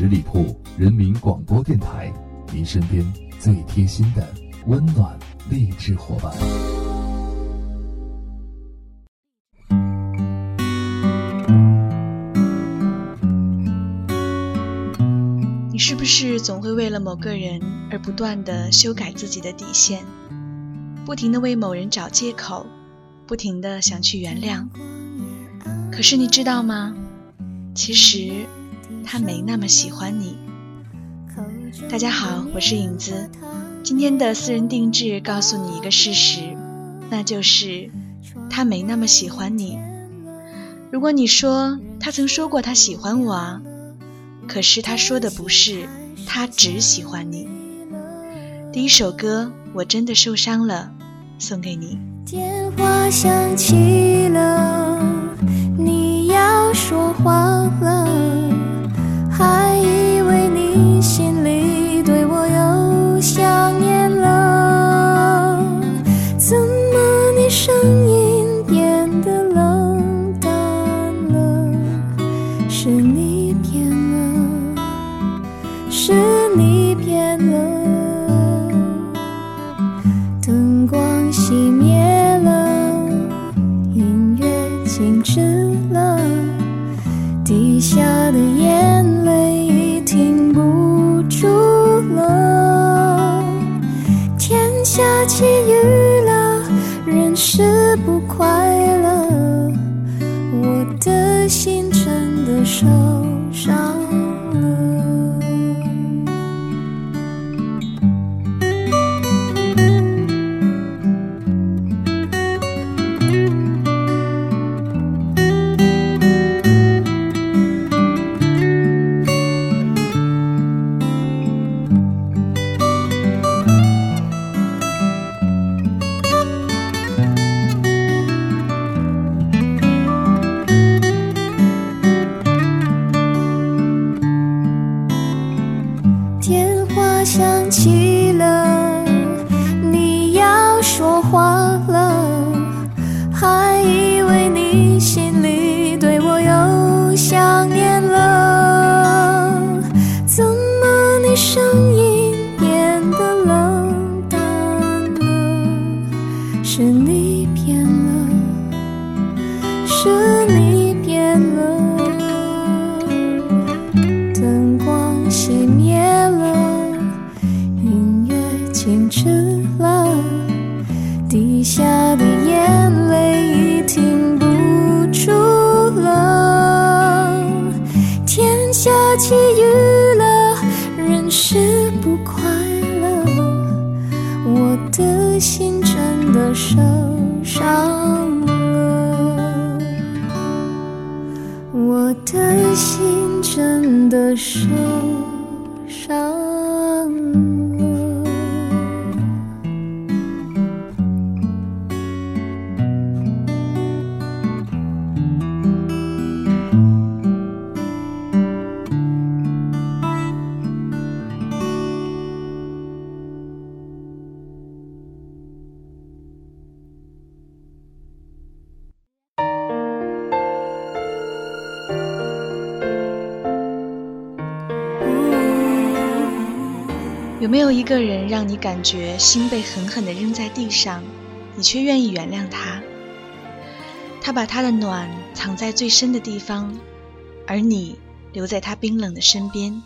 十里铺人民广播电台，您身边最贴心的温暖励志伙伴。你是不是总会为了某个人而不断的修改自己的底线，不停的为某人找借口，不停的想去原谅？可是你知道吗？其实。他没那么喜欢你。大家好，我是影子。今天的私人定制告诉你一个事实，那就是他没那么喜欢你。如果你说他曾说过他喜欢我啊，可是他说的不是他只喜欢你。第一首歌，我真的受伤了，送给你。电话响起了，你要说话了。起雨了，人是不快乐，我的心真的受是你变了是你变了灯光熄灭了音乐静止了滴下的眼泪已停不住了天下起雨了人是不快乐我的心的受伤了。我的心真的受伤有没有一个人让你感觉心被狠狠地扔在地上，你却愿意原谅他？他把他的暖藏在最深的地方，而你留在他冰冷的身边，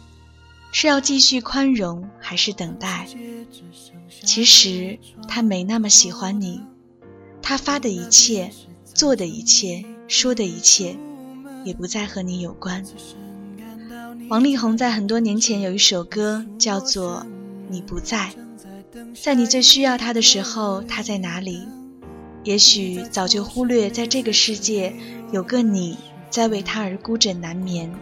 是要继续宽容还是等待？其实他没那么喜欢你，他发的一切、做的一切、说的一切，也不再和你有关。王力宏在很多年前有一首歌叫做。你不在，在你最需要他的时候，他在哪里？也许早就忽略，在这个世界有个你在为他而孤枕难眠，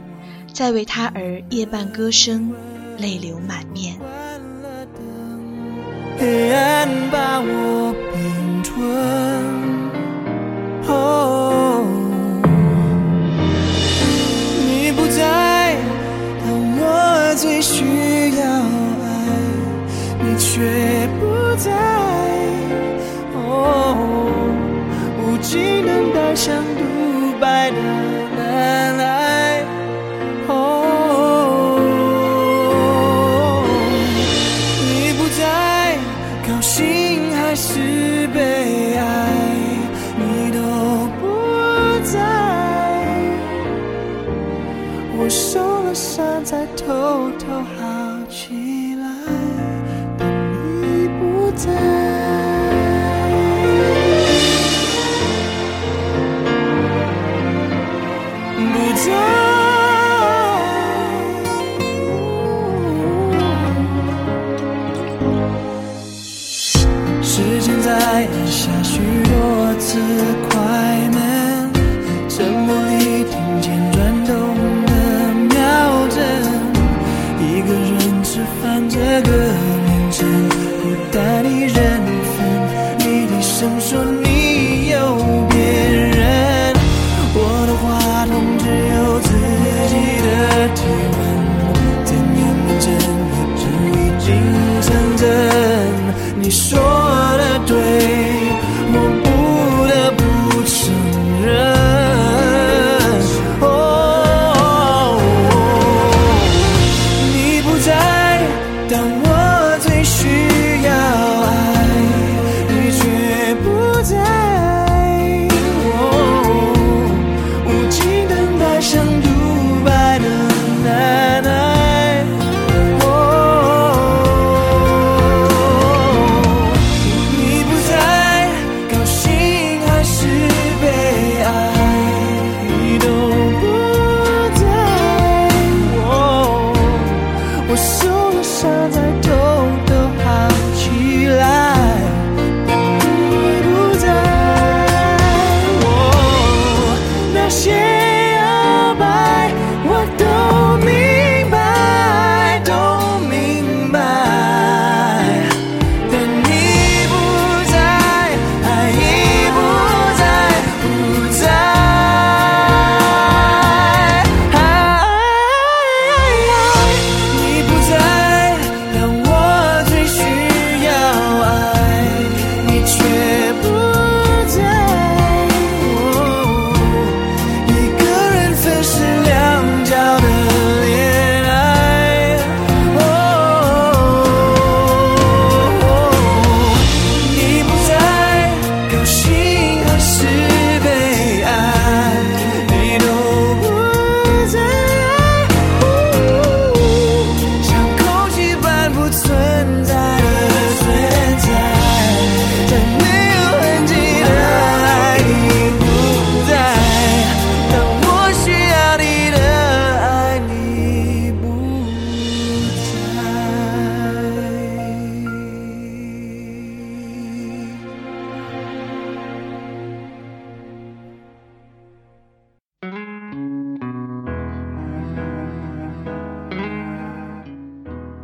在为他而夜半歌声，泪流满面。黑暗把我冰吞，像独白的难挨，哦。你不在，高兴还是悲哀，你都不在。我受了伤，再偷偷好起来，但你不在。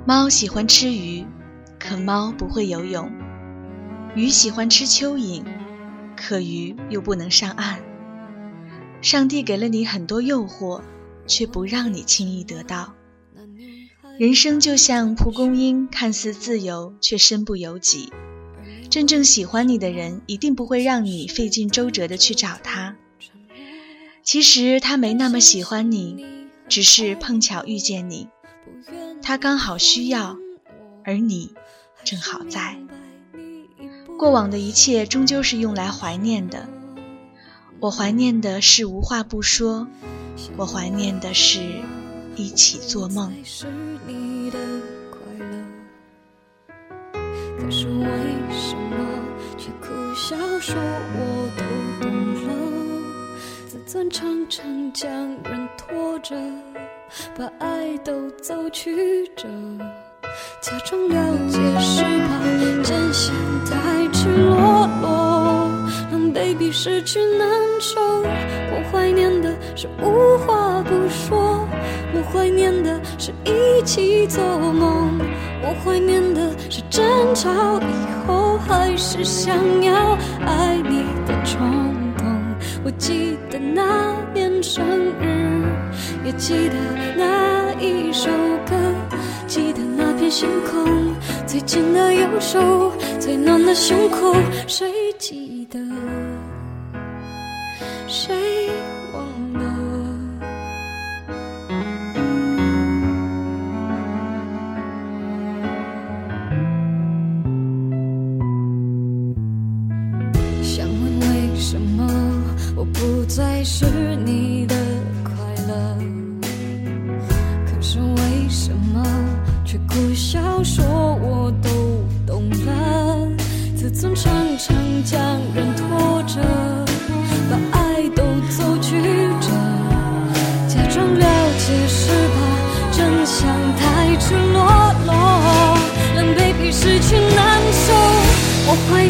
猫喜欢吃鱼，可猫不会游泳；鱼喜欢吃蚯蚓，可鱼又不能上岸。上帝给了你很多诱惑，却不让你轻易得到。人生就像蒲公英，看似自由，却身不由己。真正喜欢你的人，一定不会让你费尽周折的去找他。其实他没那么喜欢你，只是碰巧遇见你，他刚好需要，而你正好在。过往的一切终究是用来怀念的，我怀念的是无话不说，我怀念的是一起做梦。可是为什么却苦笑说我都懂了？自尊常常将人拖着，把爱都走曲折，假装了解是怕真相太赤裸裸，让 baby 失去难受。我怀念的是无话不说，我怀念的是一起做梦，我怀念的是争吵以后还是想要爱你的冲动。我记得那年生日，也记得那一首歌，记得那片星空，最紧的右手，最暖的胸口，谁记得？谁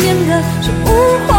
我怀念的是无话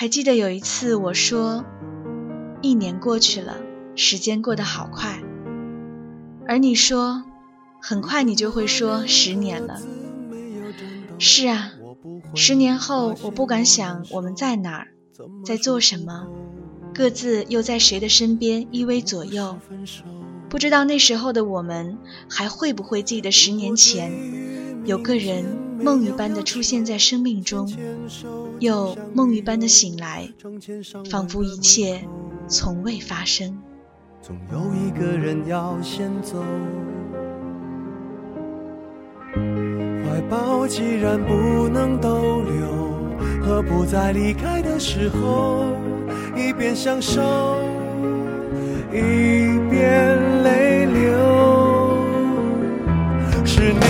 还记得有一次我说，一年过去了，时间过得好快，而你说，很快你就会说十年了。是啊，十年后我不敢想我们在哪儿，在做什么，各自又在谁的身边依偎左右。不知道那时候的我们还会不会记得十年前，有个人梦一般的出现在生命中，又梦一般的醒来，仿佛一切从未发生。总有一个人要先走。怀抱既然不能逗留，何不在离开的时候，一边享受，一边泪流。十年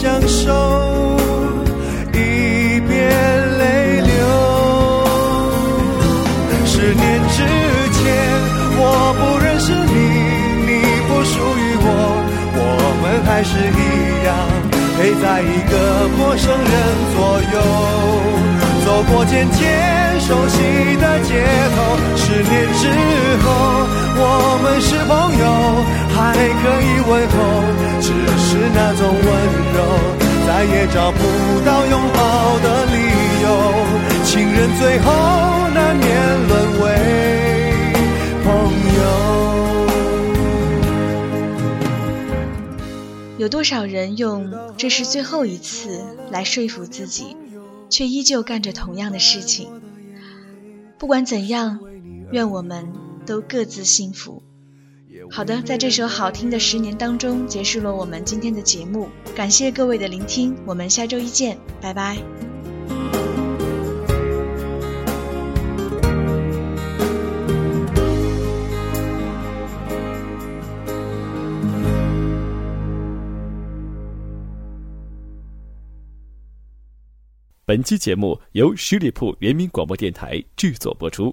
相守，一边泪流？十年之前，我不认识你，你不属于我，我们还是一样陪在一个陌生人左右，走过渐渐熟悉的街头。十年之后，我们是朋友，还可以问候，只是那种温柔再也找不到拥抱的理由。情人最后难免沦为朋友。有多少人用“这是最后一次”来说服自己，却依旧干着同样的事情？不管怎样，愿我们都各自幸福。好的，在这首好听的《十年》当中，结束了我们今天的节目。感谢各位的聆听，我们下周一见，拜拜。本期节目由十里铺人民广播电台制作播出。